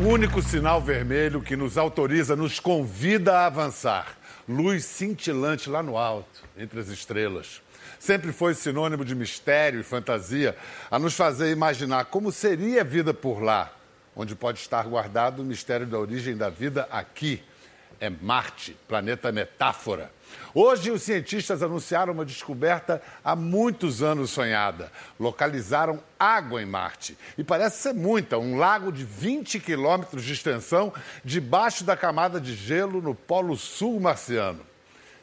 o único sinal vermelho que nos autoriza, nos convida a avançar. Luz cintilante lá no alto, entre as estrelas. Sempre foi sinônimo de mistério e fantasia, a nos fazer imaginar como seria a vida por lá, onde pode estar guardado o mistério da origem da vida aqui. É Marte, planeta metáfora. Hoje, os cientistas anunciaram uma descoberta há muitos anos sonhada. Localizaram água em Marte. E parece ser muita um lago de 20 quilômetros de extensão debaixo da camada de gelo no Polo Sul marciano.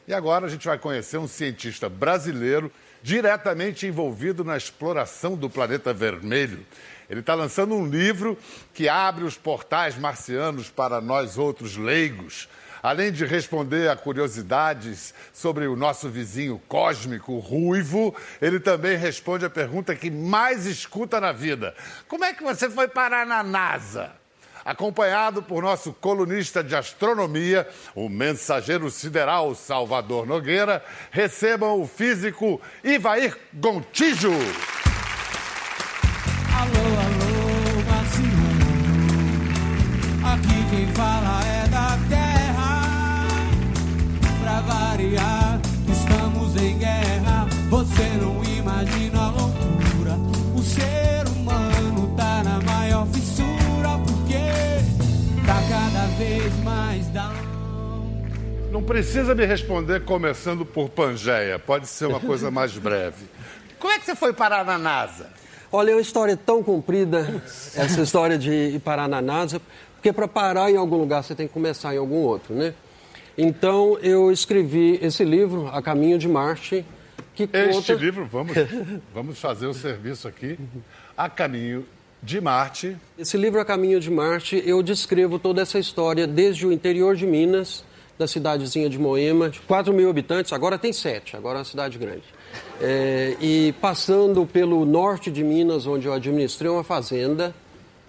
E agora a gente vai conhecer um cientista brasileiro diretamente envolvido na exploração do planeta vermelho. Ele está lançando um livro que abre os portais marcianos para nós outros leigos. Além de responder a curiosidades sobre o nosso vizinho cósmico ruivo, ele também responde a pergunta que mais escuta na vida: Como é que você foi parar na NASA? Acompanhado por nosso colunista de astronomia, o mensageiro sideral Salvador Nogueira, recebam o físico Ivair Gontijo. Não precisa me responder começando por Pangeia, pode ser uma coisa mais breve. Como é que você foi parar na NASA? Olha, é uma história tão comprida, essa história de ir parar na NASA, porque para parar em algum lugar você tem que começar em algum outro, né? Então eu escrevi esse livro, A Caminho de Marte, que Este conta... livro, vamos, vamos fazer o serviço aqui. A caminho de Marte. Esse livro, A Caminho de Marte, eu descrevo toda essa história desde o interior de Minas, da cidadezinha de Moema, de 4 mil habitantes, agora tem 7, agora é uma cidade grande. É, e passando pelo norte de Minas, onde eu administrei uma fazenda,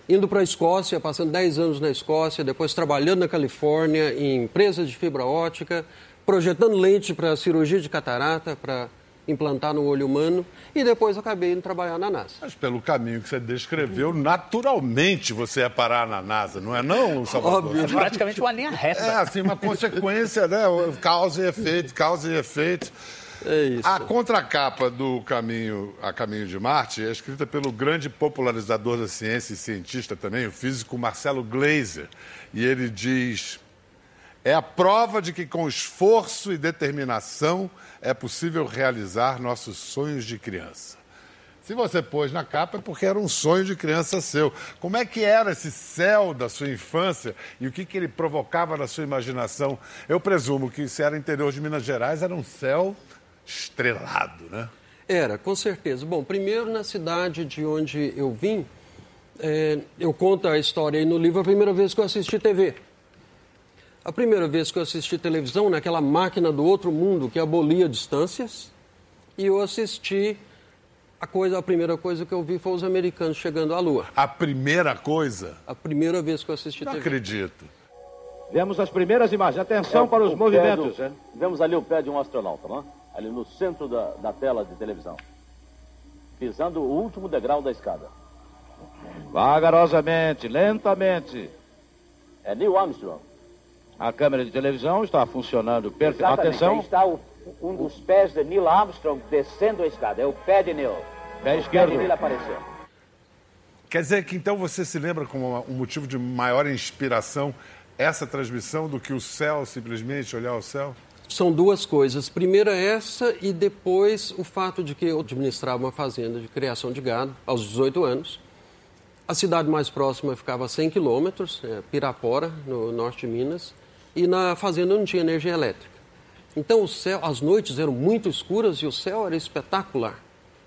indo para a Escócia, passando 10 anos na Escócia, depois trabalhando na Califórnia em empresas de fibra ótica, projetando lente para cirurgia de catarata, para implantar no olho humano, e depois acabei indo trabalhar na NASA. Mas pelo caminho que você descreveu, naturalmente você ia parar na NASA, não é não, Salvador? Óbvio. É praticamente uma linha reta. É, assim, uma consequência, né? Causa e efeito, causa e efeito. É isso. A contracapa do caminho a Caminho de Marte é escrita pelo grande popularizador da ciência e cientista também, o físico Marcelo Gleiser. E ele diz: é a prova de que com esforço e determinação é possível realizar nossos sonhos de criança. Se você pôs na capa é porque era um sonho de criança seu. Como é que era esse céu da sua infância e o que, que ele provocava na sua imaginação? Eu presumo que se era interior de Minas Gerais, era um céu estrelado, né? Era, com certeza. Bom, primeiro na cidade de onde eu vim, é, eu conto a história aí no livro a primeira vez que eu assisti TV. A primeira vez que eu assisti televisão, naquela máquina do outro mundo que abolia distâncias, e eu assisti a coisa, a primeira coisa que eu vi foi os americanos chegando à Lua. A primeira coisa, A primeira vez que eu assisti não TV. acredito. Vemos as primeiras imagens. Atenção É, para os movimentos. do- Vemos ali o pé de um astronauta, não é? Ali no centro da, da tela de televisão. Pisando o último degrau da escada. Vagarosamente, lentamente. É Neil Armstrong. A câmera de televisão está funcionando perfeitamente. Exatamente. Aí Atenção, está o- um dos pés de Neil Armstrong descendo a escada. É o pé de Neil. pé O pé esquerdo. de Neil apareceu. Quer dizer que então você se lembra como um motivo de maior inspiração essa transmissão do que o céu, simplesmente olhar o céu? São duas coisas. Primeiro é essa e depois o fato de que eu administrava uma fazenda de criação de gado aos 18 anos. A cidade mais próxima ficava a 100 quilômetros, é, Pirapora, no norte de Minas, e na fazenda não tinha energia elétrica. Então o céu, as noites eram muito escuras e o céu era espetacular.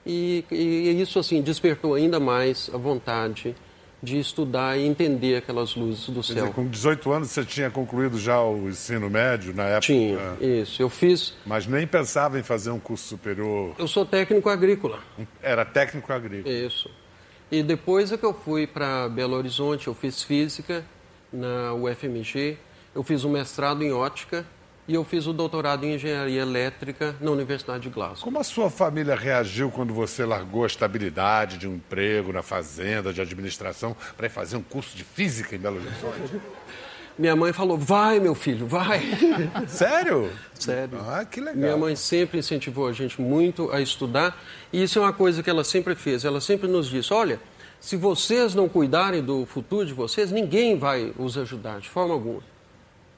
E, e isso assim despertou ainda mais a vontade de estudar e entender aquelas luzes do Quer céu. dizer, com 18 anos você tinha concluído já o ensino médio na época, Tinha, é, isso. Eu fiz. mas nem pensava em fazer um curso superior. Eu sou técnico agrícola. Era técnico agrícola. Isso. E depois é que eu fui para Belo Horizonte, eu fiz física na UFMG, eu fiz um mestrado em ótica e eu fiz o doutorado em engenharia elétrica na Universidade de Glasgow. Como a sua família reagiu quando você largou a estabilidade de um emprego na fazenda, de administração, para ir fazer um curso de física em Belo Horizonte? Minha mãe falou: vai, meu filho, vai. Sério? Sério. Ah, que legal. Minha mãe sempre incentivou a gente muito a estudar, e isso é uma coisa que ela sempre fez. Ela sempre nos disse: olha, se vocês não cuidarem do futuro de vocês, ninguém vai os ajudar, de forma alguma.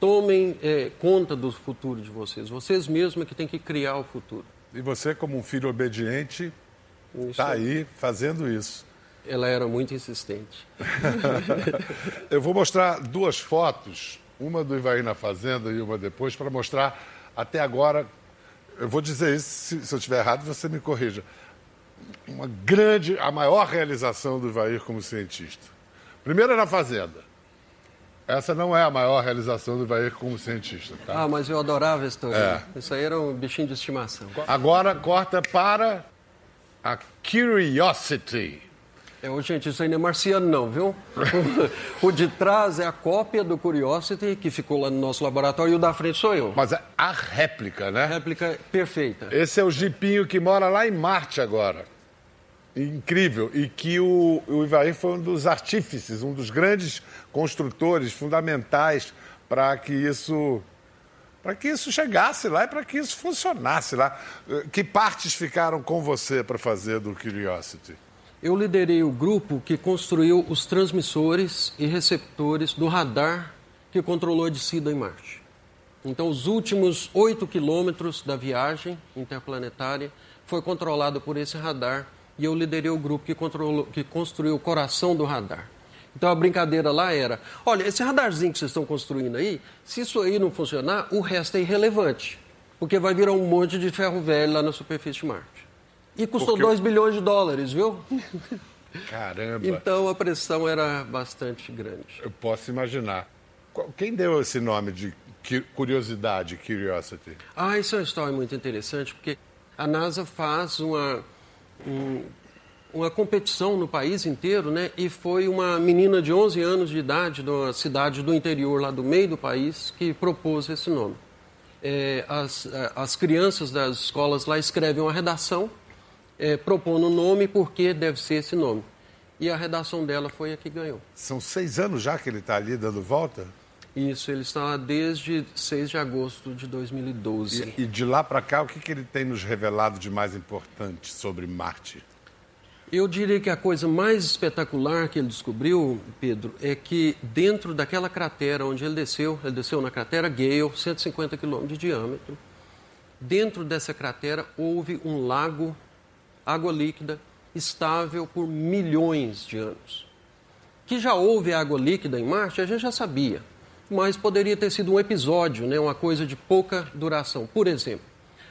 Tomem é, conta do futuro de vocês. Vocês mesmos é que têm que criar o futuro. E você, como um filho obediente, está aí fazendo isso. Ela era muito insistente. Eu vou mostrar duas fotos, uma do Ivaí na Fazenda e uma depois, para mostrar até agora. Eu vou dizer isso, se, se eu estiver errado, você me corrija. Uma grande, a maior realização do Ivair como cientista. Primeiro é na Fazenda. Essa não é a maior realização do Ivair como cientista. Tá? Ah, mas eu adorava esse tourinho. É. Isso aí era um bichinho de estimação. Agora corta para a Curiosity. É, gente, isso aí não é marciano, não, viu? o de trás é a cópia do Curiosity, que ficou lá no nosso laboratório, e o da frente sou eu. Mas é a réplica, né? Réplica perfeita. Esse é o jipinho que mora lá em Marte agora. Incrível. E que o, o Ivaí foi um dos artífices, um dos grandes construtores fundamentais para que isso. Para que isso chegasse lá e para que isso funcionasse lá. Eh, Que partes ficaram com você para fazer do Curiosity? Eu liderei o grupo que construiu os transmissores e receptores do radar que controlou a descida em Marte. Então, os últimos 8 quilômetros da viagem interplanetária foi controlado por esse radar e eu liderei o grupo que, controlou, que construiu o coração do radar. Então, a brincadeira lá era: olha, esse radarzinho que vocês estão construindo aí, se isso aí não funcionar, o resto é irrelevante, porque vai virar um monte de ferro velho lá na superfície de Marte. E custou Porque 2 bilhões de dólares, viu? Caramba, Então a pressão era bastante grande. eu posso imaginar. Quem deu esse nome de cu- curiosidade, Curiosity? Ah, isso é uma história muito interessante, porque a NASA faz uma, um- uma competição no país inteiro, né? E foi uma menina de 11 anos de idade, de uma cidade do interior, lá do meio do país, que propôs esse nome. É, as, a- as crianças das escolas lá escrevem uma redação, é, propondo o nome porque deve ser esse nome. E a redação dela foi a que ganhou. São seis anos já que ele está ali dando volta? Isso, ele está lá desde 6 de agosto de 2012. E, e de lá para cá, o que, que ele tem nos revelado de mais importante sobre Marte? Eu diria que a coisa mais espetacular que ele descobriu, Pedro, é que dentro daquela cratera onde ele desceu, ele desceu na cratera Gale, 150 quilômetros de diâmetro, dentro dessa cratera houve um lago, água líquida, estável por milhões de anos. Que já houve água líquida em Marte, a gente já sabia, mas poderia ter sido um episódio, né, uma coisa de pouca duração. Por exemplo,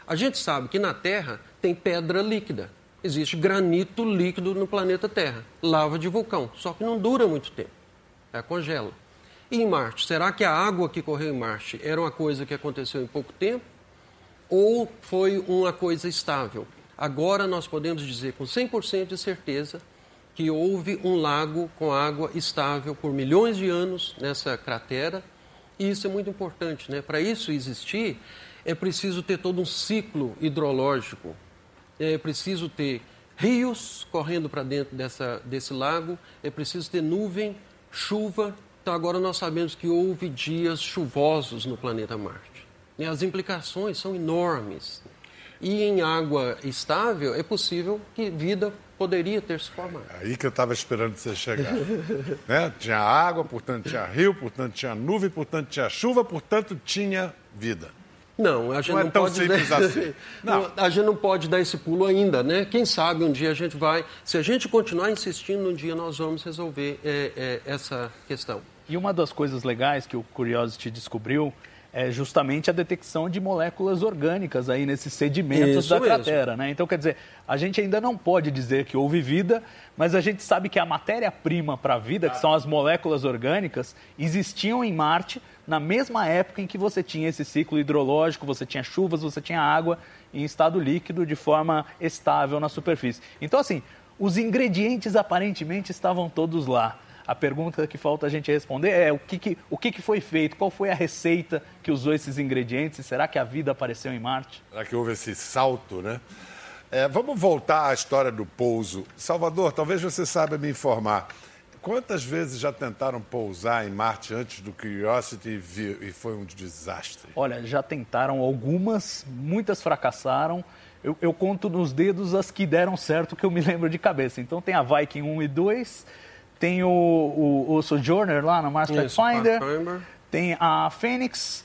a gente sabe que na Terra tem pedra líquida. Existe granito líquido no planeta Terra, lava de vulcão, só que não dura muito tempo, ela congela. E em Marte, será que a água que correu em Marte era uma coisa que aconteceu em pouco tempo? ou foi uma coisa estável. Agora nós podemos dizer com 100% de certeza que houve um lago com água estável por milhões de anos nessa cratera, e isso é muito importante, né? Para isso existir, é preciso ter todo um ciclo hidrológico. É preciso ter rios correndo para dentro dessa, desse lago, é preciso ter nuvem, chuva. Então agora nós sabemos que houve dias chuvosos no planeta Marte. E as implicações são enormes. E em água estável é possível que vida poderia ter se formado. Aí que eu estava esperando você chegar. né? Tinha água, portanto tinha rio, portanto tinha nuvem, portanto tinha chuva, portanto tinha vida. Não, a gente Não não, é tão pode simples dar... assim. Não. A gente não pode dar esse pulo ainda, né? Quem sabe um dia a gente vai. Se a gente continuar insistindo, um dia nós vamos resolver é, é, essa questão. E uma das coisas legais que o Curiosity descobriu é justamente a detecção de moléculas orgânicas aí nesses sedimentos Isso da cratera, né? Então, quer dizer, a gente ainda não pode dizer que houve vida, mas a gente sabe que a matéria-prima para a vida, que são as moléculas orgânicas, existiam em Marte na mesma época em que você tinha esse ciclo hidrológico, você tinha chuvas, você tinha água em estado líquido de forma estável na superfície. Então, assim, os ingredientes aparentemente estavam todos lá. A pergunta que falta a gente responder é o que, que o que, que foi feito, qual foi a receita que usou esses ingredientes? Será que a vida apareceu em Marte? Será que houve esse salto, né? É, vamos voltar à história do pouso. Salvador, talvez você saiba me informar. Quantas vezes já tentaram pousar em Marte antes do Curiosity e, e foi um desastre? Olha, já tentaram algumas, muitas fracassaram. Eu, eu conto nos dedos as que deram certo que eu me lembro de cabeça. Então tem a Viking 1 e 2, tem o, o, o Sojourner lá na Mars Pathfinder, tem a Phoenix,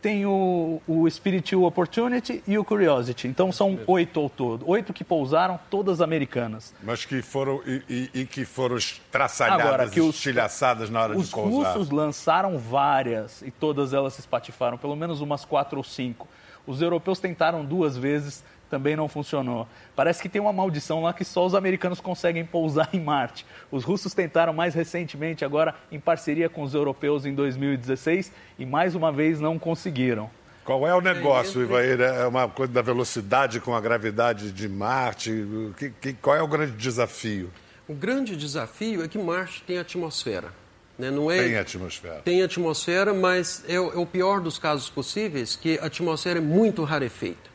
tem o, o Spiritual Opportunity e o Curiosity. Então são oito ao todo. Oito que pousaram, todas americanas. Mas que foram e, e- e que foram estraçalhadas, Agora, que os- estilhaçadas na hora Os de pousar. russos lançaram várias e todas elas se espatifaram, pelo menos umas quatro ou cinco. Os europeus tentaram duas vezes, também não funcionou. Parece que tem uma maldição lá que só os americanos conseguem pousar em Marte. Os russos tentaram mais recentemente, agora em parceria com os europeus em 2016 e mais uma vez não conseguiram. Qual é o negócio, Ivair? É uma coisa da velocidade com a gravidade de Marte? Que- que- qual é o grande desafio? O grande desafio é que Marte tem atmosfera. Né? Não é, Tem atmosfera. Tem atmosfera, mas é, o é o pior dos casos possíveis, que a atmosfera é muito rarefeita.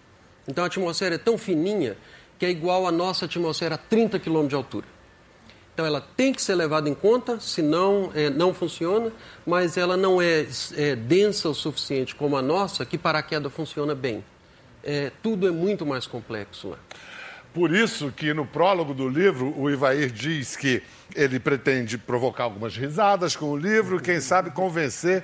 Então a atmosfera é tão fininha que é igual à nossa atmosfera a 30 km de altura. Então ela tem que ser levada em conta, senão é, não funciona, mas ela não é, é, densa o suficiente como a nossa, que para a queda funciona bem. É, tudo é muito mais complexo lá. Por isso que no prólogo do livro o Ivair diz que ele pretende provocar algumas risadas com o livro, quem sabe convencer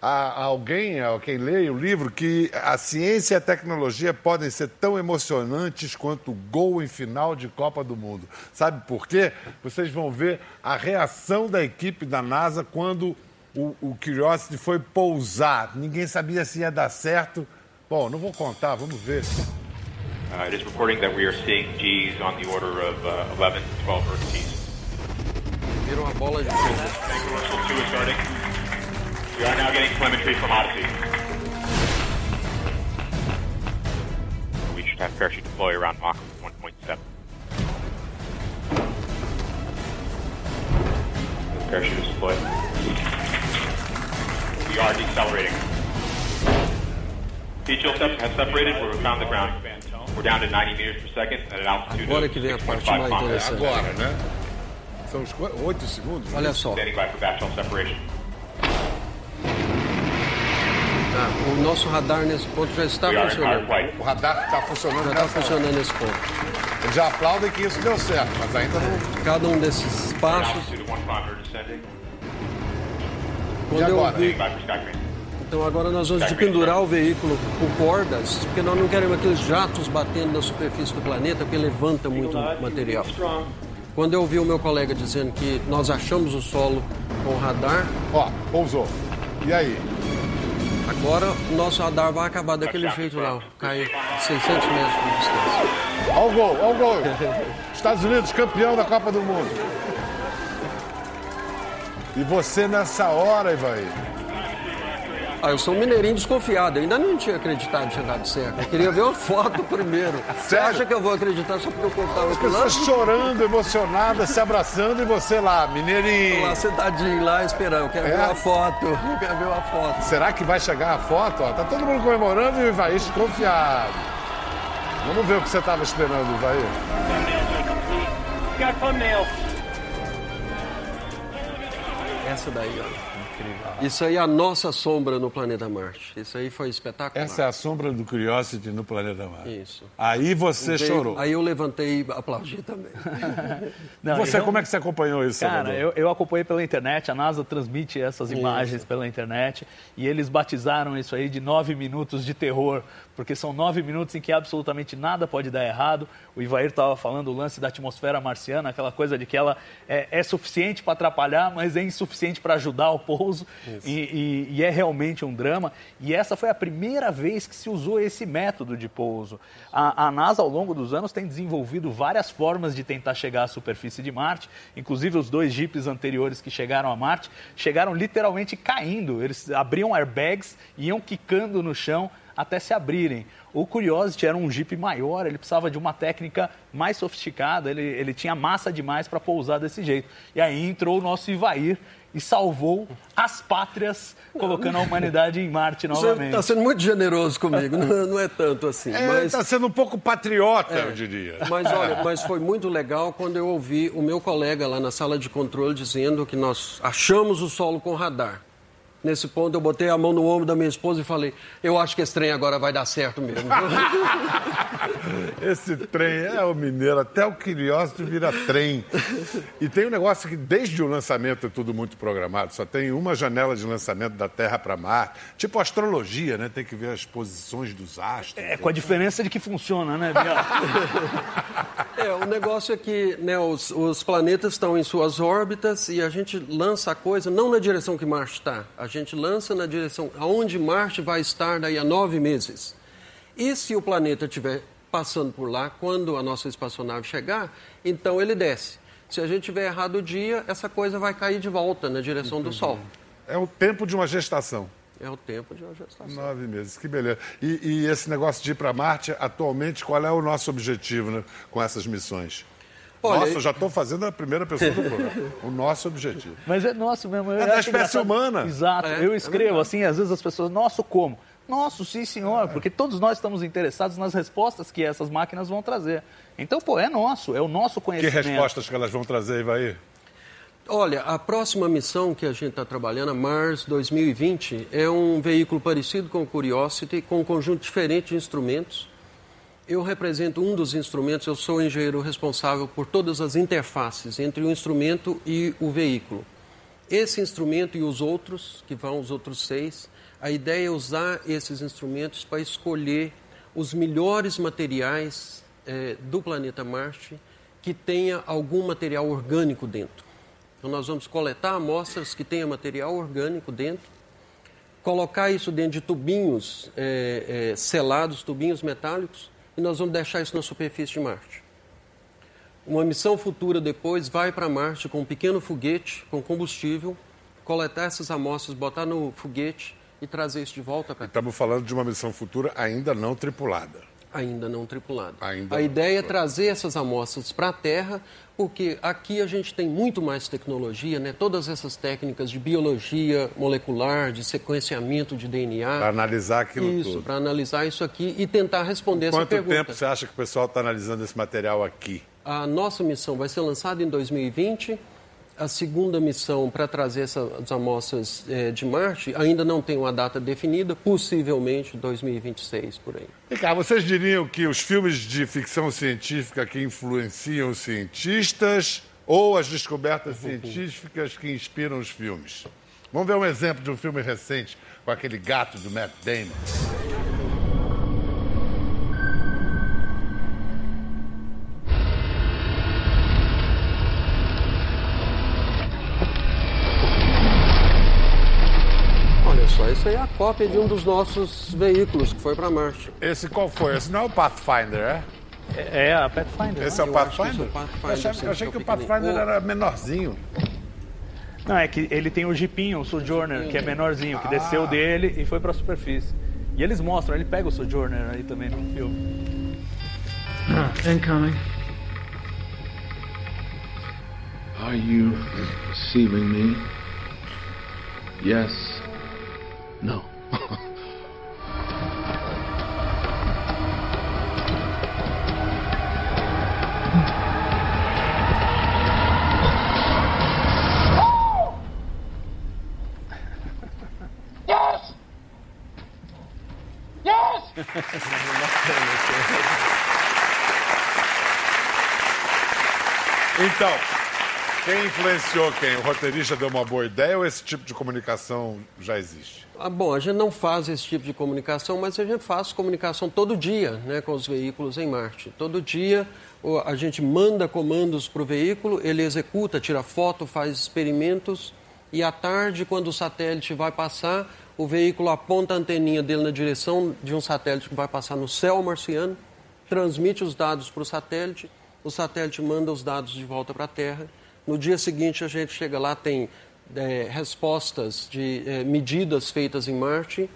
a, alguém, a quem lê o livro, que a ciência e a tecnologia podem ser tão emocionantes quanto o gol em final de Copa do Mundo. Sabe por quê? Vocês vão ver a reação da equipe da NASA quando o, o Curiosity foi pousar. Ninguém sabia se ia dar certo. Bom, não vou contar, vamos ver. Uh, it is reporting that we are seeing Gs on the order of uh, 11 to 12 Earth Gs. Uma bola de fogo. Commercial 2 is starting. We are now getting telemetry from Odyssey. We should have parachute deploy around Mach 1.7. Parachute is deployed. We are decelerating. Sep- has separated. We're found the ground. We're down to 90 meters per second at an altitude Agora of que vem a 6.5 parte mais kilometers. interessante. Agora, né? São os qu- oito segundos? né? Olha só, Standing by for batch separation. tá, o nosso radar nesse ponto já está funcionando. O radar está funcionando Já está funcionando nesse ponto. Eles já aplaudem que isso deu certo, mas ainda não. Cada um desses passos, Altitude of 1 kilometer descending. quando eu vi. Então agora nós vamos de pendurar o veículo com cordas, porque nós não queremos aqueles jatos batendo na superfície do planeta, porque levanta muito material. Quando eu ouvi o meu colega dizendo que nós achamos o solo com o radar, Ó, pousou. E aí? agora o nosso radar vai acabar daquele jeito lá, ó, cai 600 metros de distância. Ó o gol, ó o gol. Estados Unidos campeão da Copa do Mundo. E você nessa hora, Ivaí? Ah, eu sou um mineirinho desconfiado, eu ainda não tinha acreditado tinha dado certo. Eu queria ver uma foto primeiro. Você acha que eu vou acreditar só porque o povo estava As pessoas chorando, emocionadas, se abraçando e você lá, mineirinho. Lá sentadinho lá esperando, eu quero É? ver uma foto, eu quero ver uma foto. Será que vai chegar a foto? Ó, tá todo mundo comemorando e o Ivaí desconfiado. Vamos ver o que você estava esperando, Ivaí. Got. Essa daí, ó. Isso aí é a nossa sombra no planeta Marte. Isso aí foi espetacular. Essa é a sombra do Curiosity no planeta Marte. Isso. Aí você Veio- chorou. Aí eu levantei e aplaudi também. Não, Você, e como é que você acompanhou isso, Cara, eu, eu acompanhei pela internet, a NASA transmite essas imagens pela internet e eles batizaram isso aí de nove minutos de terror, porque são nove minutos em que absolutamente nada pode dar errado. O Ivair estava falando o lance da atmosfera marciana, aquela coisa de que ela é, é suficiente para atrapalhar, mas é insuficiente para ajudar o pouso e, e- e é realmente um drama. E essa foi a primeira vez que se usou esse método de pouso. A, a NASA, ao longo dos anos, tem desenvolvido várias formas de tentar chegar à superfície de Marte, inclusive os dois jipes anteriores que chegaram a Marte chegaram literalmente caindo. Eles abriam airbags e iam quicando no chão até se abrirem. O Curiosity era um Jeep maior, ele precisava de uma técnica mais sofisticada, ele, ele tinha massa demais para pousar desse jeito. E aí entrou o nosso Ivair e salvou as pátrias, colocando a humanidade em Marte Você novamente. está sendo muito generoso comigo, não, não é tanto assim. É, mas... Está sendo um pouco patriota, eu diria. Mas olha, mas foi muito legal quando eu ouvi o meu colega lá na sala de controle dizendo que nós achamos o solo com radar. Nesse ponto eu botei a mão no ombro da minha esposa e falei, eu acho que esse trem agora vai dar certo mesmo. Esse trem é o mineiro, até o Curiosity vira trem. E tem um negócio que desde o lançamento é tudo muito programado, só tem uma janela de lançamento da Terra para Marte. Tipo astrologia, né? Tem que ver as posições dos astros. É, com a diferença de que funciona, né? É, o negócio é que né, os, os planetas estão em suas órbitas e a gente lança a coisa não na direção que Marte está, a gente lança na direção aonde Marte vai estar daí a nove meses. E se o planeta estiver passando por lá, quando a nossa espaçonave chegar, então ele desce. Se a gente tiver errado o dia, essa coisa vai cair de volta na direção do Sol. É o tempo de uma gestação. É o tempo de uma gestação. Nove meses, que beleza. E, e esse negócio de ir para Marte, atualmente, qual é o nosso objetivo né, com essas missões? Olha, Nossa, eu já estou fazendo a primeira pessoa do programa. O nosso objetivo. Mas é nosso mesmo. eu É da espécie engraçado. humana. Exato. É, eu é escrevo verdade. assim, às vezes as pessoas, nosso como? Nosso, sim senhor, porque todos nós estamos interessados nas respostas que essas máquinas vão trazer. Então, pô, é nosso, é o nosso Que conhecimento. respostas que elas vão trazer, Ivaí? Olha, a próxima missão que a gente está trabalhando, a Mars 2020, é um veículo parecido com o Curiosity, com um conjunto diferente de instrumentos. Eu represento um dos instrumentos, eu sou o engenheiro responsável por todas as interfaces entre o instrumento e o veículo. Esse instrumento e os outros, que vão os outros seis, a ideia é usar esses instrumentos para escolher os melhores materiais eh, do planeta Marte que tenha algum material orgânico dentro. Então, nós vamos coletar amostras que tenham material orgânico dentro, colocar isso dentro de tubinhos eh, eh, selados, tubinhos metálicos, e nós vamos deixar isso na superfície de Marte. Uma missão futura depois vai para Marte com um pequeno foguete com combustível, coletar essas amostras, botar no foguete e trazer isso de volta para Estamos falando de uma missão futura ainda não tripulada. Ainda não tripulado. Ainda a ideia é trazer essas amostras para a Terra, porque aqui a gente tem muito mais tecnologia, né? Todas essas técnicas de biologia molecular, de sequenciamento de DNA. Para analisar aquilo Isso, tudo. para analisar isso aqui e tentar responder essa Quanto pergunta. tempo você acha que o pessoal está analisando esse material aqui? A nossa missão vai ser lançada em 2020. A segunda missão para trazer essas amostras eh, de Marte ainda não tem uma data definida, possivelmente 2026 por aí. E cá, vocês diriam que os filmes de ficção científica que influenciam os cientistas ou as descobertas científicas que inspiram os filmes? Vamos ver um exemplo de um filme recente com aquele gato do Matt Damon. Isso aí é a cópia de um dos nossos veículos que foi para Marte. Esse qual foi? Esse não é o Pathfinder, é? É a Pathfinder. Esse é Pathfinder? esse é o Pathfinder, Eu achei, eu achei que é o. Pathfinder O- era menorzinho. Não, é que ele tem o Jeepinho, o Sojourner, que é menorzinho, que desceu dele e foi pra superfície. E eles mostram, ele pega o Sojourner aí também no filme. Incoming. Are you deceiving me? Yes. No. Então, quem influenciou quem? O roteirista deu uma boa ideia ou esse tipo de comunicação já existe? Ah, bom, a gente não faz esse tipo de comunicação, mas a gente faz comunicação todo dia né, com os veículos em Marte. Todo dia a gente manda comandos para o veículo, ele executa, tira foto, faz experimentos e à tarde, quando o satélite vai passar, o veículo aponta a anteninha dele na direção de um satélite que vai passar no céu marciano, transmite os dados para o satélite, o satélite manda os dados de volta para a Terra. No dia seguinte, a gente chega lá, tem eh, respostas de eh, medidas feitas em Marte,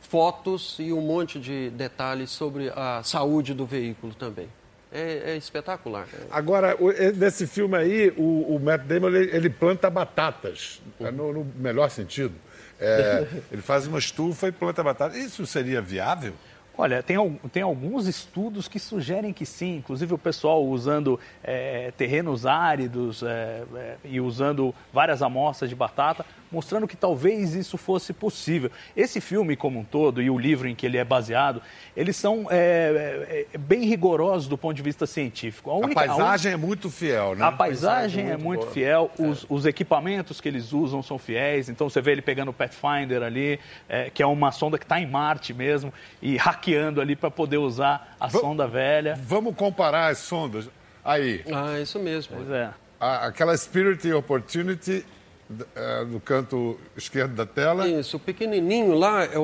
fotos e um monte de detalhes sobre a saúde do veículo também. É, é espetacular. Agora, o- e- nesse filme aí, o, o Matt Damon ele, ele planta batatas, é no, no melhor sentido. É, ele faz uma estufa e planta batata. Isso seria viável? Olha, tem, tem alguns estudos que sugerem que sim, inclusive o pessoal usando eh, terrenos áridos eh, e usando várias amostras de batata, mostrando que talvez isso fosse possível. Esse filme como um todo e o livro em que ele é baseado, eles são eh, eh, bem rigorosos do ponto de vista científico. A única- paisagem é muito fiel, né? a paisagem é muito muito boa. fiel, os, os equipamentos que eles usam são fiéis. Então você vê ele pegando o Pathfinder ali, é, que é uma sonda que está em Marte mesmo, e hackeando ali para poder usar a Va- sonda velha. Vamos comparar as sondas. Aí, Ah, isso mesmo. Pois é. a- aquela Spirit e Opportunity é, no canto esquerdo da tela. Isso, o pequenininho lá é o,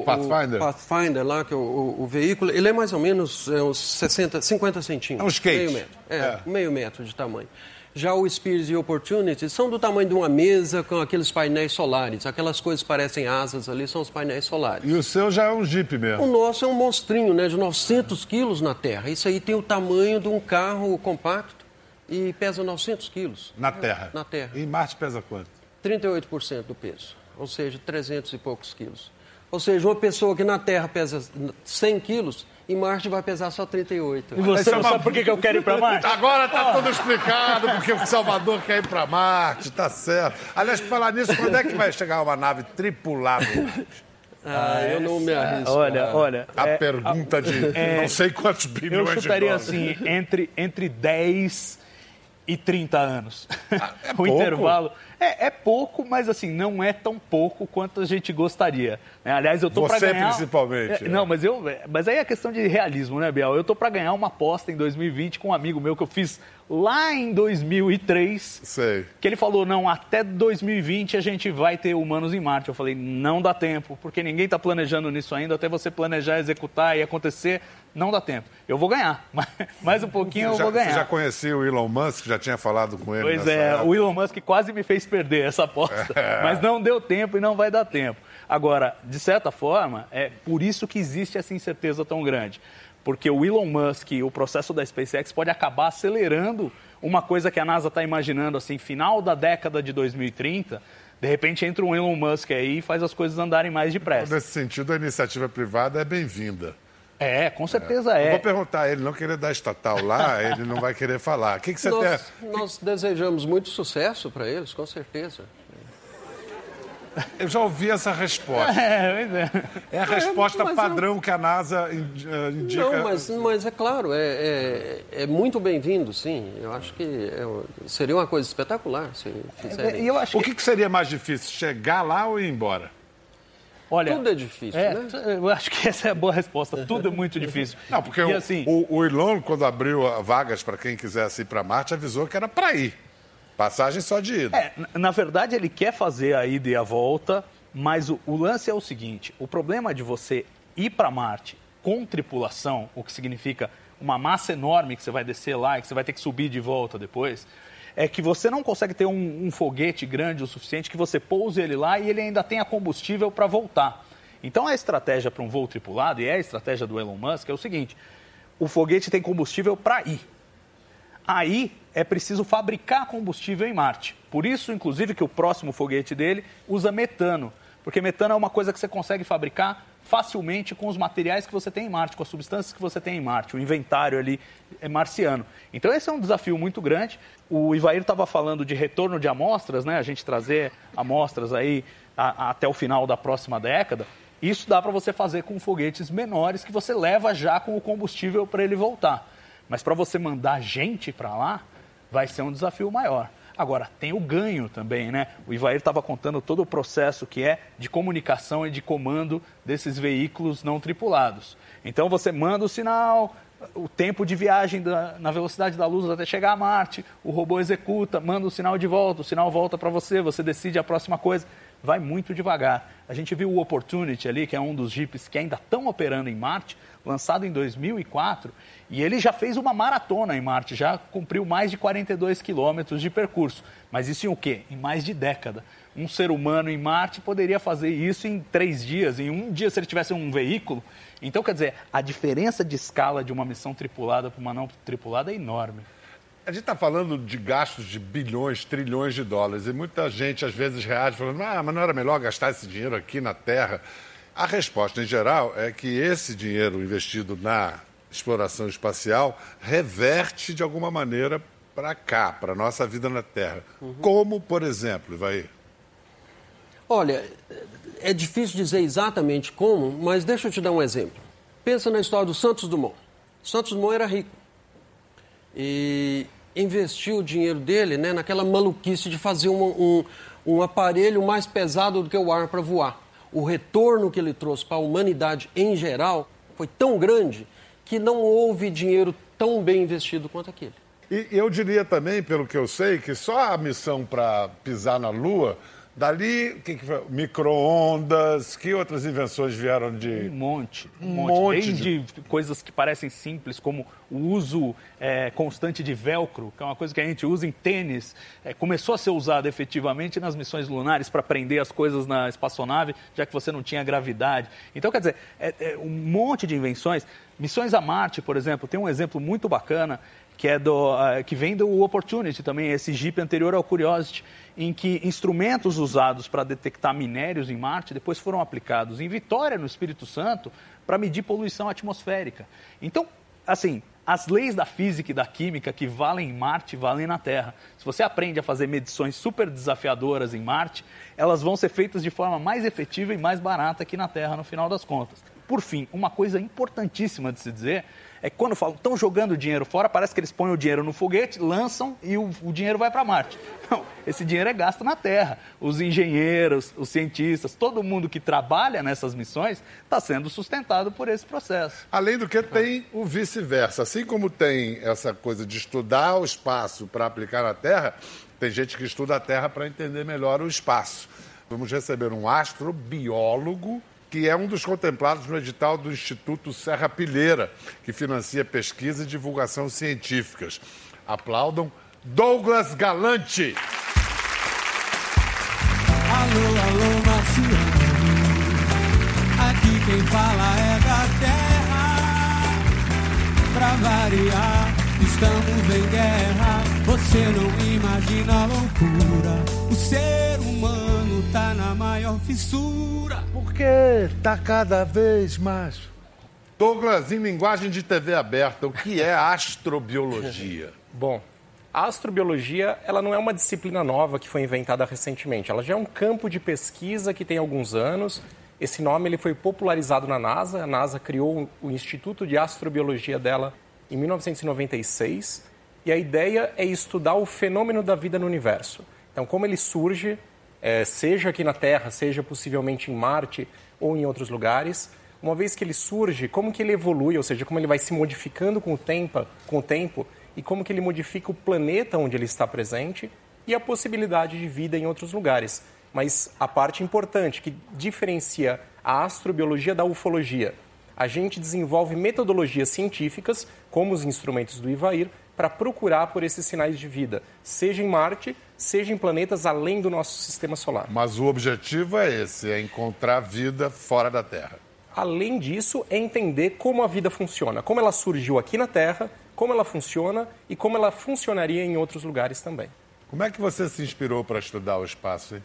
o- Pathfinder. o Pathfinder lá, que é o, o- o veículo, ele é mais ou menos é, uns 60, 50 centímetros. É um skate. Meio metro. É, É. meio metro de tamanho. Já o Spears e Opportunity são do tamanho de uma mesa com aqueles painéis solares. Aquelas coisas que parecem asas ali são os painéis solares. E o seu já é um Jeep O mesmo. nosso é um monstrinho, né, de 900 quilos na Terra. Isso aí tem o tamanho de um carro compacto e pesa 900 quilos. Na Terra. Na Terra. E em Marte pesa quanto? 38% do peso, ou seja, 300 e poucos quilos. Ou seja, uma pessoa que na Terra pesa 100 quilos, em Marte vai pesar só 38. E você é uma- sabe por que, eu quero ir para Marte? Agora tá tudo explicado, porque o Salvador quer ir para Marte, tá certo. Aliás, por falar nisso, quando é que vai chegar uma nave tripulada? Ah, eu não me arrisco. Olha, olha. A é, pergunta de é, não sei quantos Eu bilhões de chutaria dólares. assim, entre, entre 10 e 30 anos. é o pouco? intervalo. É, é pouco, mas assim, não é tão pouco quanto a gente gostaria. né? Aliás, eu tô para Você ganhar... principalmente, É, é. Não, mas, eu, mas aí é questão de realismo, né, Biel? Eu tô para ganhar uma aposta em 2020 com um amigo meu que eu fiz lá em 2003 Sei. que ele falou, não, até 2020 a gente vai ter humanos em Marte. Eu falei, não dá tempo, porque ninguém está planejando nisso ainda, até você planejar, executar e acontecer, não dá tempo. Eu vou ganhar, mas mais um pouquinho eu Você já, vou você ganhar. já conhecia o Elon Musk? Já tinha falado com ele Pois é, época? o Elon Musk quase me fez perder essa aposta, mas não deu tempo e não vai dar tempo. Agora, de certa forma, é por isso que existe essa incerteza tão grande. Porque o Elon Musk e o processo da SpaceX pode acabar acelerando uma coisa que a NASA está imaginando, assim, final da década de 2030, de repente entra um Elon Musk aí e faz as coisas andarem mais depressa. Nesse sentido, a iniciativa privada é bem-vinda. É, com certeza Eu é. Vou perguntar a ele, não querer dar estatal lá, ele não vai querer falar. O que, que você tem? Nós, nós desejamos muito sucesso para eles, com certeza. Eu já ouvi essa resposta. É, pois é. É a resposta mas padrão que a NASA eh, indica. Não, mas, mas é claro, é, é, é muito bem-vindo, sim. Eu acho que é seria uma coisa espetacular se fizerem. E eu acho O que, que seria mais difícil, chegar lá ou ir embora? Olha, Tudo é difícil, é, né? eu acho que essa é a boa resposta. Tudo é muito difícil. Não, porque e o, assim, o, o Elon, quando abriu vagas para quem quisesse ir para Marte, avisou que era para ir. Passagem só de ida. É, na- na verdade, ele quer fazer a ida e a volta, mas o, o lance é o seguinte: o problema de você ir para Marte com tripulação, o que significa uma massa enorme que você vai descer lá e que você vai ter que subir de volta depois, é que você não consegue ter um, um foguete grande o suficiente que você pouse ele lá e ele ainda tenha combustível para voltar. Então a estratégia para um voo tripulado, e é a estratégia do Elon Musk, é o seguinte: o foguete tem combustível para ir. Aí é preciso fabricar combustível em Marte. Por isso, inclusive, que o próximo foguete dele usa metano. Porque metano é uma coisa que você consegue fabricar facilmente com os materiais que você tem em Marte, com as substâncias que você tem em Marte, o inventário ali é marciano. Então esse é um desafio muito grande. O Ivair estava falando de retorno de amostras, né? A gente trazer amostras aí a- a- até o final da próxima década. Isso dá para você fazer com foguetes menores que você leva já com o combustível para ele voltar. Mas para você mandar gente para lá, vai ser um desafio maior. Agora, tem o ganho também, né? O Ivair estava contando todo o processo que é de comunicação e de comando desses veículos não tripulados. Então, você manda o sinal, o tempo de viagem da- na velocidade da luz até chegar a Marte, o robô executa, manda o sinal de volta, o sinal volta para você, você decide a próxima coisa. Vai muito devagar. A gente viu o Opportunity ali, que é um dos jipes que ainda estão operando em Marte, lançado em 2004, e ele já fez uma maratona em Marte, já cumpriu mais de 42 quilômetros de percurso. Mas isso em o quê? Em mais de década. Um ser humano em Marte poderia fazer isso em três dias, em um dia se ele tivesse um veículo. Então, quer dizer, a diferença de escala de uma missão tripulada para uma não tripulada é enorme. A gente está falando de gastos de bilhões, trilhões de dólares, e muita gente às vezes reage falando, ah, mas não era melhor gastar esse dinheiro aqui na Terra? A resposta, em geral, é que esse dinheiro investido na exploração espacial reverte de alguma maneira para cá, para a nossa vida na Terra. Uhum. Como, por exemplo, vai. Olha, é difícil dizer exatamente como, mas deixa eu te dar um exemplo. Pensa na história do Santos Dumont. Santos Dumont era rico e investiu o dinheiro dele né, naquela maluquice de fazer um, um, um aparelho mais pesado do que o ar para voar. O retorno que ele trouxe para a humanidade em geral foi tão grande que não houve dinheiro tão bem investido quanto aquele. E eu diria também, pelo que eu sei, que só a missão para pisar na Lua Dali, o que, que foi? Micro-ondas, que outras invenções vieram de. Um monte. Um, um monte. monte. Desde de... coisas que parecem simples, como o uso é, constante de velcro, que é uma coisa que a gente usa em tênis, é, começou a ser usado efetivamente nas missões lunares para prender as coisas na espaçonave, já que você não tinha gravidade. Então, quer dizer, é, é um monte de invenções. Missões a Marte, por exemplo, tem um exemplo muito bacana que, é do, uh, que vem do Opportunity também, esse Jeep anterior ao Curiosity, em que instrumentos usados para detectar minérios em Marte depois foram aplicados em Vitória, no Espírito Santo, para medir poluição atmosférica. Então, assim, as leis da física e da química que valem em Marte valem na Terra. Se você aprende a fazer medições super desafiadoras em Marte, elas vão ser feitas de forma mais efetiva e mais barata aqui na Terra, no final das contas. Por fim, uma coisa importantíssima de se dizer é que quando falam, estão jogando dinheiro fora, parece que eles põem o dinheiro no foguete, lançam e o, o dinheiro vai para Marte. Não, esse dinheiro é gasto na Terra. Os engenheiros, os cientistas, todo mundo que trabalha nessas missões está sendo sustentado por esse processo. Além do que tem o vice-versa. Assim como tem essa coisa de estudar o espaço para aplicar na Terra, tem gente que estuda a Terra para entender melhor o espaço. Vamos receber um astrobiólogo que é um dos contemplados no edital do Instituto Serra Pilheira, que financia pesquisa e divulgação científicas. Aplaudam Douglas Galante. Alô, alô, Marciano. Aqui quem fala é da terra. Pra variar, estamos em guerra. Você não imagina a loucura. O ser humano tá na maior fissura. Porque tá cada vez mais. Douglas, em linguagem de TV aberta, o que é astrobiologia? Bom, a astrobiologia ela não é uma disciplina nova que foi inventada recentemente. Ela já é um campo de pesquisa que tem alguns anos. Esse nome ele foi popularizado na NASA. A NASA criou o Instituto de Astrobiologia dela em 1996. E a ideia é estudar o fenômeno da vida no universo. Então, como ele surge, é, seja aqui na Terra, seja possivelmente em Marte ou em outros lugares, uma vez que ele surge, como que ele evolui, ou seja, como ele vai se modificando com o tempo, com o tempo e como que ele modifica o planeta onde ele está presente e a possibilidade de vida em outros lugares. Mas a parte importante que diferencia a astrobiologia da ufologia, a gente desenvolve metodologias científicas, como os instrumentos do Ivair, para procurar por esses sinais de vida, seja em Marte, seja em planetas além do nosso sistema solar. Mas o objetivo é esse, é encontrar vida fora da Terra. Além disso, é entender como a vida funciona, como ela surgiu aqui na Terra, como ela funciona e como ela funcionaria em outros lugares também. Como é que você se inspirou para estudar o espaço? Hein?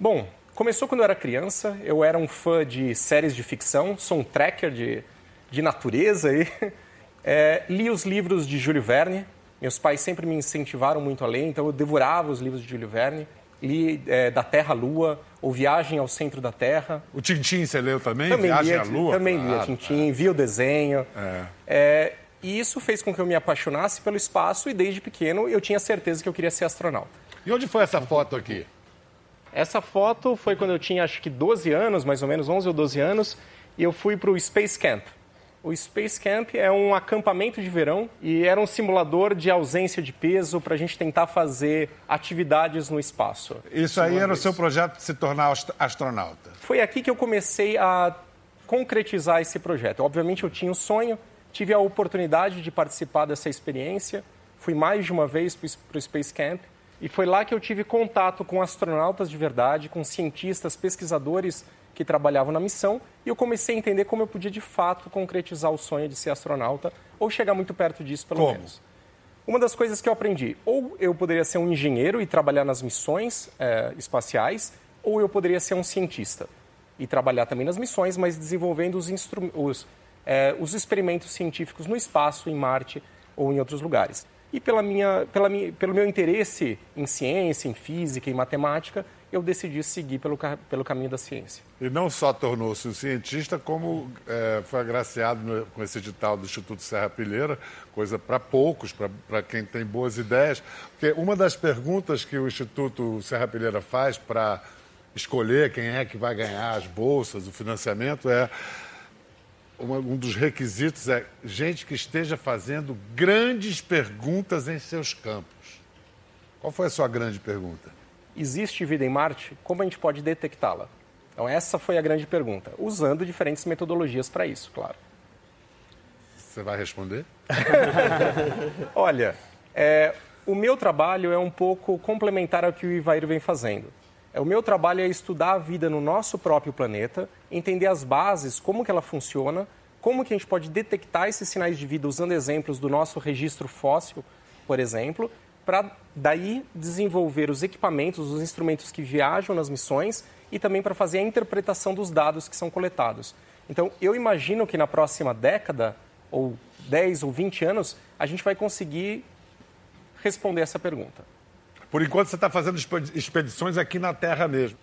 Bom, começou quando eu era criança. Eu era um fã de séries de ficção, sou um tracker de, de natureza aí. É, li os livros de Júlio Verne. Meus pais sempre me incentivaram muito a ler, então eu devorava os livros de Júlio Verne. Li é, Da Terra à Lua, ou Viagem ao Centro da Terra. O Tintim você leu também? também Viagem lia, à Lua? Também lia ah, Tintim, vi o desenho. É. É, e isso fez com que eu me apaixonasse pelo espaço e desde pequeno eu tinha certeza que eu queria ser astronauta. E onde foi essa foto aqui? Essa foto foi quando eu tinha acho que 12 anos, mais ou menos 11 ou 12 anos, e eu fui para o Space Camp. O Space Camp é um acampamento de verão e era um simulador de ausência de peso para a gente tentar fazer atividades no espaço. Isso aí era o seu projeto de se tornar ast- astronauta. Foi aqui que eu comecei a concretizar esse projeto. Obviamente eu tinha um sonho, tive a oportunidade de participar dessa experiência, fui mais de uma vez para o Space Camp e foi lá que eu tive contato com astronautas de verdade, com cientistas, pesquisadores que trabalhavam na missão e eu comecei a entender como eu podia de fato concretizar o sonho de ser astronauta ou chegar muito perto disso pelo Como? menos. Uma das coisas que eu aprendi, ou eu poderia ser um engenheiro e trabalhar nas missões eh, espaciais, ou eu poderia ser um cientista e trabalhar também nas missões, mas desenvolvendo os, os, eh, os experimentos científicos no espaço, em Marte ou em outros lugares. E pela minha, pela minha, pelo meu interesse em ciência, em física, em matemática, eu decidi seguir pelo, pelo caminho da ciência. E não só tornou-se um cientista, como eh, foi agraciado no- com esse edital do Instituto Serra Pilheira, coisa para poucos, para quem tem boas ideias. Porque uma das perguntas que o Instituto Serra Pilheira faz para escolher quem é que vai ganhar as bolsas, o financiamento, é um dos requisitos é gente que esteja fazendo grandes perguntas em seus campos. Qual foi a sua grande pergunta? Existe vida em Marte? Como a gente pode detectá-la? Então, essa foi a grande pergunta, usando diferentes metodologias para isso, claro. Você vai responder? Olha, é, o meu trabalho é um pouco complementar ao que o Ivair vem fazendo. É, o meu trabalho é estudar a vida no nosso próprio planeta, entender as bases, como que ela funciona, como que a gente pode detectar esses sinais de vida usando exemplos do nosso registro fóssil, por exemplo, para daí desenvolver os equipamentos, os instrumentos que viajam nas missões e também para fazer a interpretação dos dados que são coletados. Então, eu imagino que na próxima década, ou 10 ou 20 anos, a gente vai conseguir responder essa pergunta. Por enquanto você está fazendo expe- expedições aqui na Terra mesmo.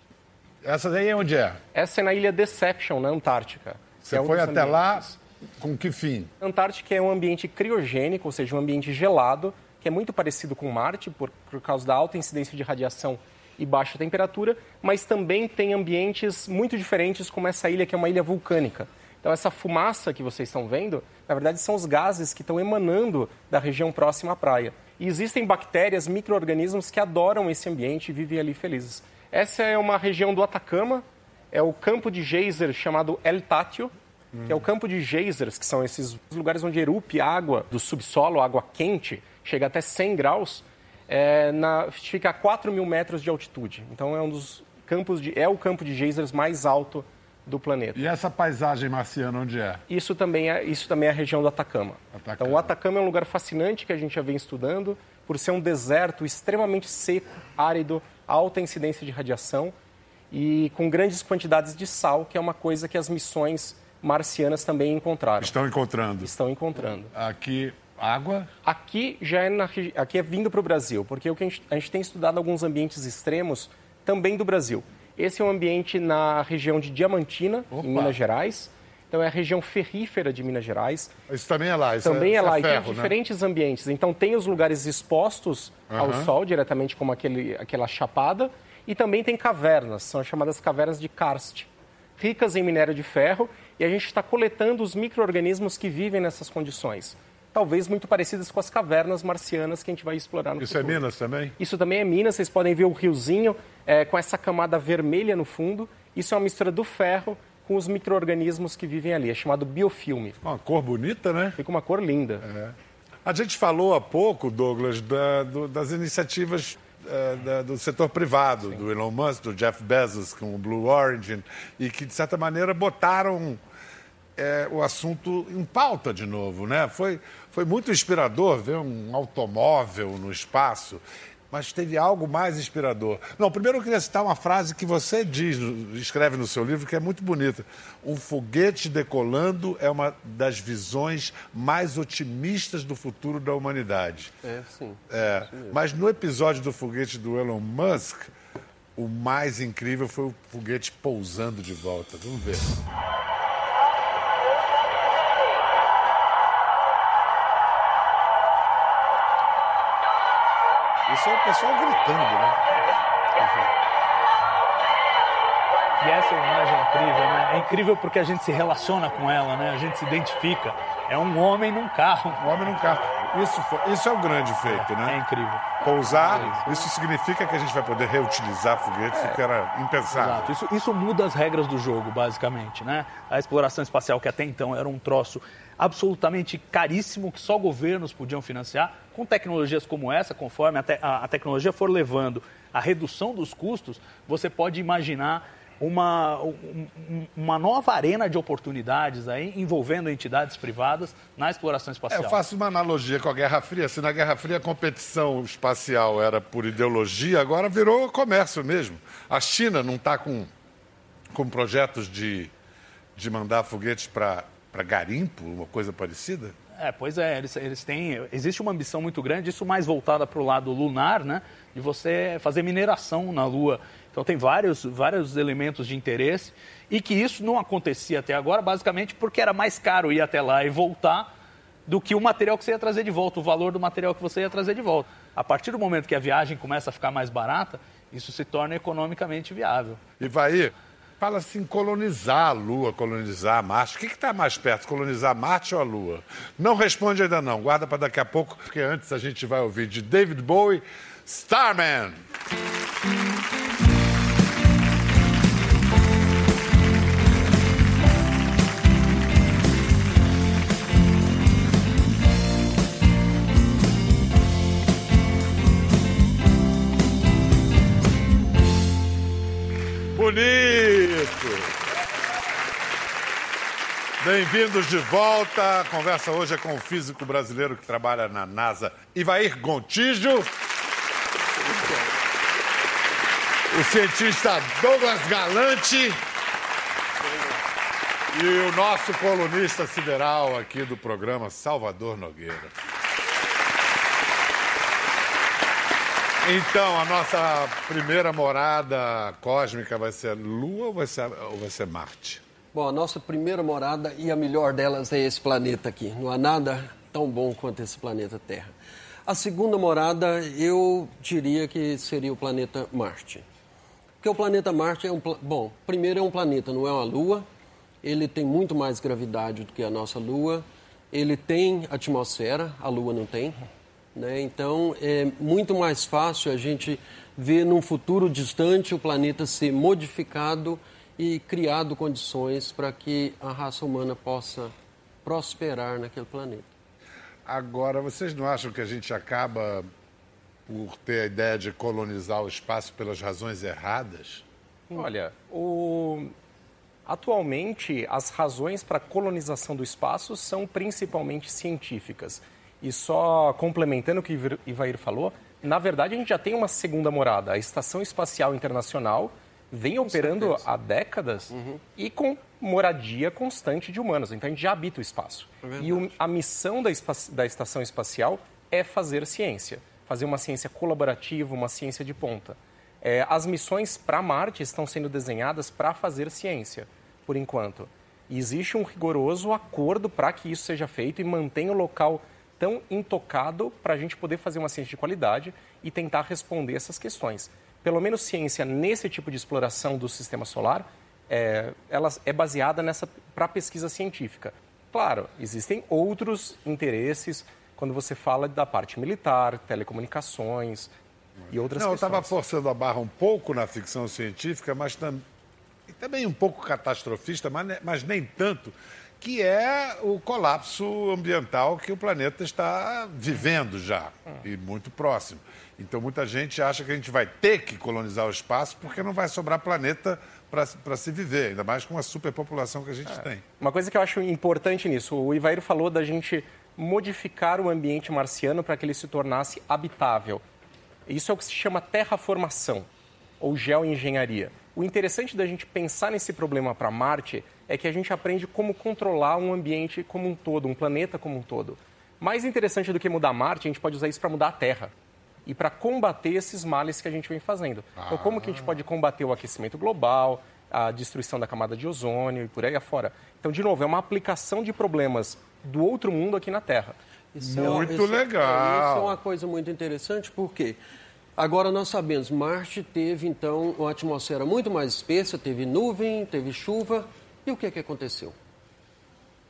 Essa daí é onde é? Essa é na ilha Deception, na Antártica. Você é foi até lá ambientes. com que fim? Antártica é um ambiente criogênico, ou seja, um ambiente gelado, que é muito parecido com Marte, por, por causa da alta incidência de radiação e baixa temperatura, mas também tem ambientes muito diferentes, como essa ilha, que é uma ilha vulcânica. Então, essa fumaça que vocês estão vendo, na verdade, são os gases que estão emanando da região próxima à praia. E existem bactérias, micro-organismos que adoram esse ambiente e vivem ali felizes. Essa é uma região do Atacama, é o campo de geyser chamado El Tátil, que é o campo de geysers, que são esses lugares onde erupe água do subsolo, água quente, chega até 100 graus, é, na- fica a 4 mil metros de altitude. Então é um dos campos de, é o campo de geysers mais alto do planeta. E essa paisagem marciana onde é? Isso também é, isso também é a região do Atacama. Atacama. Então, o Atacama é um lugar fascinante que a gente já vem estudando, por ser um deserto extremamente seco, árido, alta incidência de radiação e com grandes quantidades de sal, que é uma coisa que as missões marcianas também encontraram. Estão encontrando. Estão encontrando. Aqui, água. Aqui já é, na aqui é vindo para o Brasil, porque o que a gente, a gente tem estudado alguns ambientes extremos também do Brasil. Esse é um ambiente na região de Diamantina, Opa. em Minas Gerais. Então é a região ferrífera de Minas Gerais. Isso também é lá. Isso Também é, isso lá, e ferro, tem né? diferentes ambientes. Então tem os lugares expostos ao Aham. sol, diretamente como aquele, aquela chapada, e também tem cavernas, são as chamadas cavernas de karst, ricas em minério de ferro, e a gente está coletando os micro-organismos que vivem nessas condições. Talvez muito parecidas com as cavernas marcianas que a gente vai explorar no Isso é futuro. Minas também? Isso também é Minas, vocês podem ver o riozinho é, com essa camada vermelha no fundo. Isso é uma mistura do ferro com os micro-organismos que vivem ali, é chamado biofilme. Uma cor bonita, né? Fica uma cor linda. A gente falou há pouco, Douglas, da- do- das iniciativas eh, da- do setor privado, do Elon Musk, do Jeff Bezos com o Blue Origin, e que, de certa maneira, botaram eh, o assunto em pauta de novo. Né? Foi, foi muito inspirador ver um automóvel no espaço. Mas teve algo mais inspirador. Não, primeiro eu queria citar uma frase que você diz, escreve no seu livro, que é muito bonita. Um foguete decolando é uma das visões mais otimistas do futuro da humanidade. É, sim. É, mas no episódio do foguete do Elon Musk, o mais incrível foi o foguete pousando de volta. Vamos ver. Isso é o pessoal gritando, né? E essa imagem é incrível, né? É incrível porque a gente se relaciona com ela, né? A gente se identifica. É um homem num carro. Um homem num carro. Isso, foi- isso é o grande feito, É né? incrível. Pousar, isso significa que a gente vai poder reutilizar foguetes, o que era impensável. Exato. Isso, isso muda as regras do jogo, basicamente, né? A exploração espacial, que até então era um troço absolutamente caríssimo, que só governos podiam financiar, com tecnologias como essa, conforme a, te- a- tecnologia for levando a redução dos custos, você pode imaginar uma, um- um- uma nova arena de oportunidades aí, envolvendo entidades privadas na exploração É, espacial. eu faço uma analogia com a Guerra Fria. Se na Guerra Fria a competição espacial era por ideologia, agora virou comércio mesmo. A China não está com, com projetos de, de mandar foguetes para garimpo, uma coisa parecida? É, pois é, eles, eles têm. Existe uma ambição muito grande, isso mais voltada para o lado lunar, né? De você fazer mineração na Lua. Então tem vários, vários elementos de interesse e que isso não acontecia até agora, basicamente porque era mais caro ir até lá e voltar do que o material que você ia trazer de volta, o valor do material que você ia trazer de volta. A partir do momento que a viagem começa a ficar mais barata, isso se torna economicamente viável. E vai, fala assim, colonizar a Lua, colonizar Marte. O que está mais perto, colonizar Marte ou a Lua? Não responde ainda não, guarda para daqui a pouco, porque antes a gente vai ouvir de David Bowie, Starman. Bem-vindos de volta. A conversa hoje é com o físico brasileiro que trabalha na NASA, Ivair Gontijo. O cientista Douglas Galante. E o nosso colunista sideral aqui do programa, Salvador Nogueira. Então, a nossa primeira morada cósmica vai ser Lua ou vai ser, ou vai ser Marte? Bom, a nossa primeira morada e a melhor delas é esse planeta aqui. Não há nada tão bom quanto esse planeta Terra. A segunda morada, eu diria que seria o planeta Marte. Porque o planeta Marte é um. Bom, primeiro é um planeta, não é uma Lua. Ele tem muito mais gravidade do que a nossa Lua. Ele tem atmosfera, a Lua não tem. Né? Então, é muito mais fácil a gente ver num futuro distante o planeta ser modificado e criado condições para que a raça humana possa prosperar naquele planeta. Agora, vocês não acham que a gente acaba por ter a ideia de colonizar o espaço pelas razões erradas? Olha, o... atualmente as razões para a colonização do espaço são principalmente científicas. E só complementando o que o Ivair falou, na verdade a gente já tem uma segunda morada. A Estação Espacial Internacional vem operando há décadas e com moradia constante de humanos. Então a gente já habita o espaço. e o- a missão da, da Estação Espacial é fazer ciência. Fazer uma ciência colaborativa, uma ciência de ponta. É, as missões para Marte estão sendo desenhadas para fazer ciência, por enquanto. E existe um rigoroso acordo para que isso seja feito e mantenha o local tão intocado para a gente poder fazer uma ciência de qualidade e tentar responder essas questões. Pelo menos ciência nesse tipo de exploração do sistema solar, é, ela é baseada nessa para pesquisa científica. Claro, existem outros interesses quando você fala da parte militar, telecomunicações e outras não, eu questões. estava forçando a barra um pouco na ficção científica, mas tam... também um pouco catastrofista, mas, mas nem tanto, que é o colapso ambiental que o planeta está vivendo já, e muito próximo. Então, muita gente acha que a gente vai ter que colonizar o espaço porque não vai sobrar planeta para se viver, ainda mais com a superpopulação que a gente tem. Uma coisa que eu acho importante nisso, o Ivair falou da gente modificar o ambiente marciano para que ele se tornasse habitável. Isso é o que se chama terraformação ou geoengenharia. O interessante da gente pensar nesse problema para Marte é que a gente aprende como controlar um ambiente como um todo, um planeta como um todo. Mais interessante do que mudar Marte, a gente pode usar isso para mudar a Terra e para combater esses males que a gente vem fazendo. Então, como que a gente pode combater o aquecimento global, a destruição da camada de ozônio e por aí afora? Então, de novo, é uma aplicação de problemas do outro mundo aqui na Terra. Isso Muito isso- legal. é, Isso é uma coisa muito interessante, porque Agora nós sabemos, Marte teve então uma atmosfera muito mais espessa, teve nuvem, teve chuva. E o que, é que aconteceu?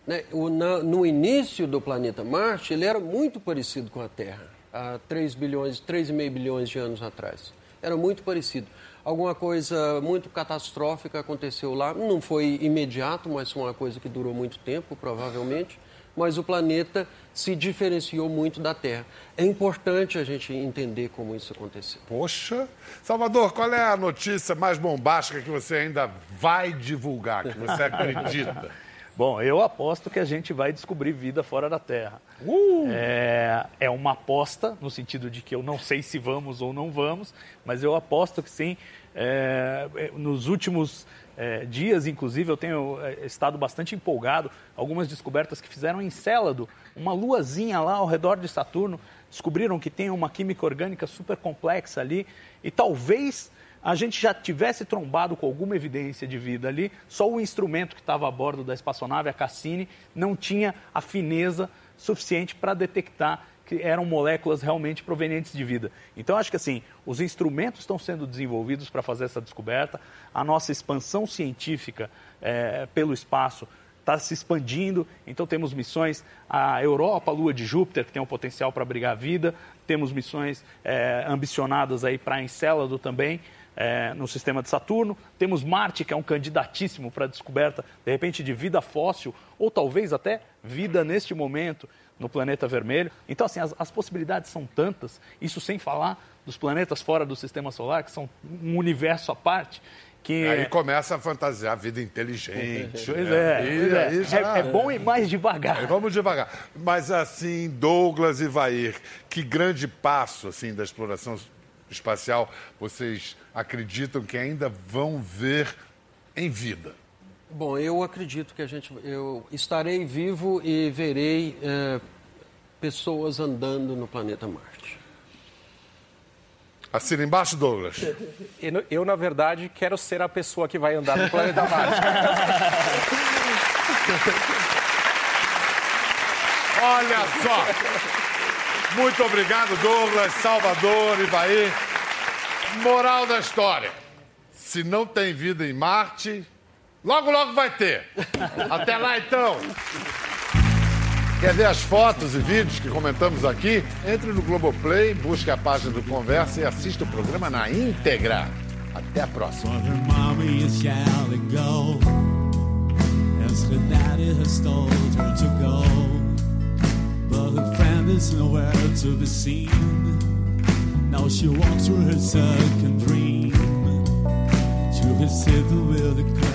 Né, o, na, no início do planeta Marte, ele era muito parecido com a Terra, há 3 bilhões, 3,5 bilhões de anos atrás. Era muito parecido. Alguma coisa muito catastrófica aconteceu lá, não foi imediato, mas foi uma coisa que durou muito tempo, provavelmente mas o planeta se diferenciou muito da Terra. É importante a gente entender como isso aconteceu. Poxa! Salvador, qual é a notícia mais bombástica que você ainda vai divulgar, que você acredita? Bom, eu aposto que a gente vai descobrir vida fora da Terra. Uh! É, é uma aposta, no sentido de que eu não sei se vamos ou não vamos, mas eu aposto que sim. É, nos últimos é, dias, inclusive, eu tenho é, estado bastante empolgado. Algumas descobertas que fizeram em Célado, uma luazinha lá ao redor de Saturno, descobriram que tem uma química orgânica super complexa ali e talvez a gente já tivesse trombado com alguma evidência de vida ali, só o instrumento que estava a bordo da espaçonave, a Cassini, não tinha a fineza suficiente para detectar que eram moléculas realmente provenientes de vida. Então, acho que assim, os instrumentos estão sendo desenvolvidos para fazer essa descoberta, a nossa expansão científica é, pelo espaço está se expandindo, então temos missões. A Europa, a Lua de Júpiter, que tem um potencial para abrigar vida, temos missões é, ambicionadas aí para Encélado também, é, no sistema de Saturno. Temos Marte, que é um candidatíssimo para descoberta, de repente, de vida fóssil, ou talvez até vida neste momento no planeta vermelho. Então, assim, as, as possibilidades são tantas, isso sem falar dos planetas fora do sistema solar, que são um universo à parte. Que... Aí começa a fantasiar a vida inteligente. Pois né? é, E é. aí já- É- é bom ir mais devagar. Aí Vamos devagar. Mas assim, Douglas e Vair, que grande passo assim da exploração espacial vocês acreditam que ainda vão ver em vida? Bom, eu acredito que a gente, eu estarei vivo e verei eh, pessoas andando no planeta Marte. Assina embaixo, Douglas. Eu, eu, na verdade, quero ser a pessoa que vai andar no planeta Marte. Olha só! Muito obrigado, Douglas, Salvador, Ivaí. Moral da história: se não tem vida em Marte, logo, logo vai ter. Até lá, então. Quer ver as fotos e vídeos que comentamos aqui? Entre no Globoplay, busque a página do Conversa e assista o programa na íntegra. Até a próxima.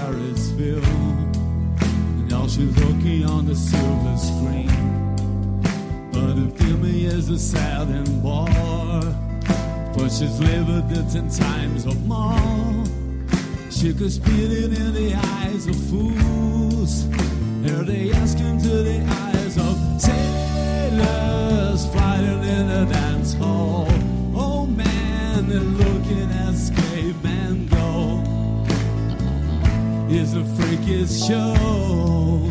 Carrots fill Now she's looking on the silver screen But the film is a sad and bore but she's lived it ten times or more. She could spit it in the eyes of fools. Here they ask into the eyes of sailors fighting in a dance hall. Oh man, Show.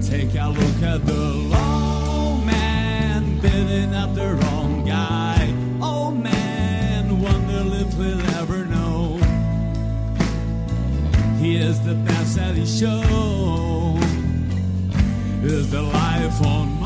Take a look at the long man bidding up the wrong guy. Oh man, wonder if we'll ever know. He is the best that he shows. Is the life on?